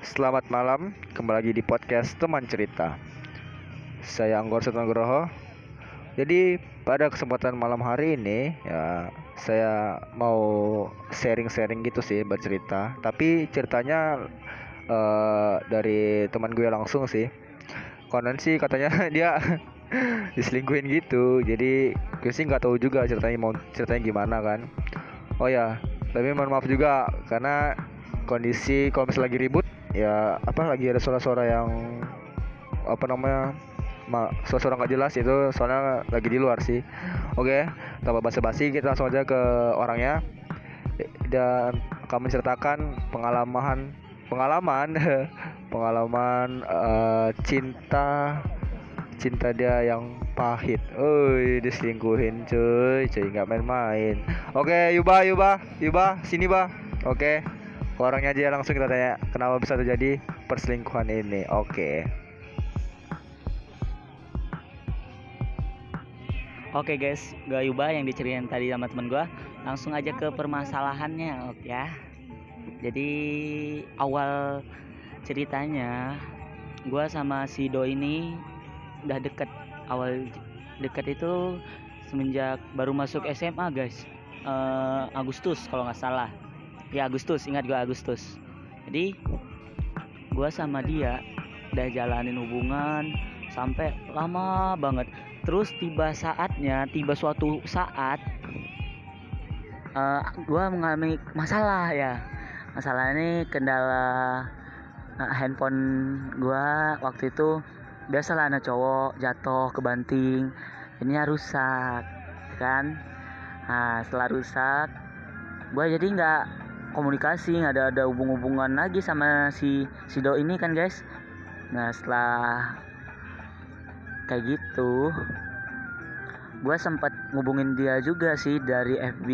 Selamat malam, kembali lagi di podcast Teman Cerita. Saya Anggor Sutonugroho. Jadi pada kesempatan malam hari ini ya saya mau sharing-sharing gitu sih bercerita. Tapi ceritanya eh, dari teman gue langsung sih. Konon sih katanya dia diselingkuhin gitu. Jadi gue sih nggak tahu juga ceritanya mau ceritanya gimana kan. Oh ya, tapi mohon maaf juga karena kondisi kalau misalnya lagi ribut ya apa lagi ada suara-suara yang apa namanya ma suara-suara nggak jelas itu soalnya lagi di luar sih oke tanpa basa-basi kita langsung aja ke orangnya dan akan menceritakan pengalaman pengalaman pengalaman eh, cinta cinta dia yang pahit. Oi, diselingkuhin cuy, cuy nggak main-main. Oke, Yuba, Yuba, Yuba, sini ba. Oke, orangnya aja langsung kita tanya kenapa bisa terjadi perselingkuhan ini. Oke. Oke guys, gue Yuba yang diceritain tadi sama temen gue Langsung aja ke permasalahannya oke ya. Jadi awal ceritanya Gue sama si Do ini udah deket. Awal deket itu semenjak baru masuk SMA guys. Eh, Agustus kalau nggak salah Ya Agustus, ingat gue Agustus. Jadi gue sama dia udah jalanin hubungan sampai lama banget. Terus tiba saatnya tiba suatu saat uh, gue mengalami masalah ya. Masalah ini kendala uh, handphone gue waktu itu. Biasalah anak cowok jatuh kebanting ini rusak kan? Nah setelah rusak gue jadi nggak komunikasi nggak ada ada hubung-hubungan lagi sama si si do ini kan guys. Nah setelah kayak gitu gue sempat ngubungin dia juga sih dari FB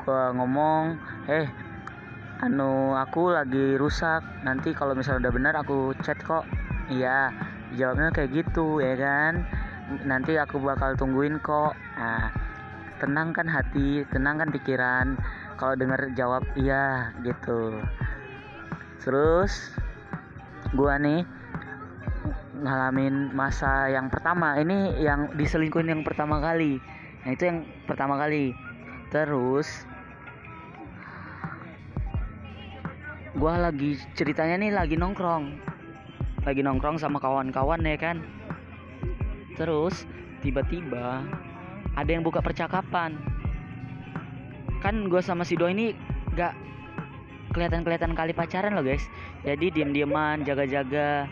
gue ngomong eh anu aku lagi rusak. Nanti kalau misalnya udah benar aku chat kok. Iya jawabnya kayak gitu ya kan? Nanti aku bakal tungguin kok. Nah tenang kan hati tenang kan pikiran kalau denger jawab iya gitu. Terus gua nih ngalamin masa yang pertama. Ini yang diselingkuhin yang pertama kali. Nah itu yang pertama kali. Terus gua lagi ceritanya nih lagi nongkrong. Lagi nongkrong sama kawan-kawan ya kan? Terus tiba-tiba ada yang buka percakapan kan gua sama si Do ini gak kelihatan-kelihatan kali pacaran loh guys jadi diam-diaman jaga-jaga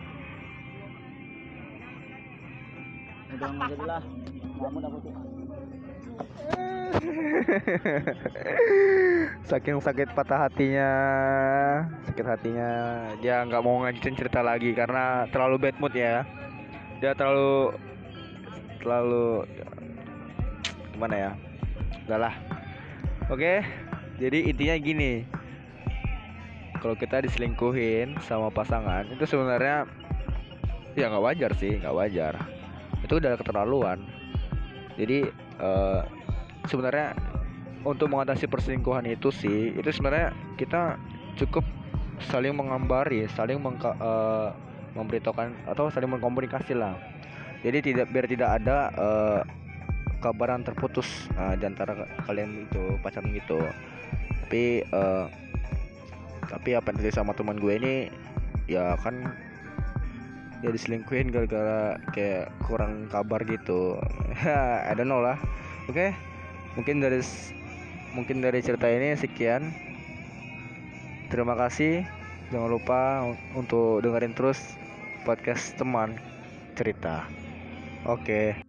udah mau jadilah kamu Saking sakit patah hatinya, sakit hatinya dia nggak mau ngajutin cerita lagi karena terlalu bad mood ya. Dia terlalu terlalu gimana ya? Enggak lah. Oke, jadi intinya gini. Kalau kita diselingkuhin sama pasangan itu sebenarnya ya nggak wajar sih, nggak wajar. Itu udah keterlaluan. Jadi eh, sebenarnya untuk mengatasi perselingkuhan itu sih itu sebenarnya kita cukup saling mengambari saling mengka, eh, memberitahukan atau saling mengkomunikasi lah jadi tidak biar tidak ada eh, kabaran terputus eh, di antara kalian itu pacaran gitu. Tapi eh, tapi apa yang sama teman gue ini ya kan dia diselingkuhin gara-gara kayak kurang kabar gitu. I don't know lah. Oke mungkin dari mungkin dari cerita ini sekian. Terima kasih. Jangan lupa untuk dengerin terus podcast teman cerita. Oke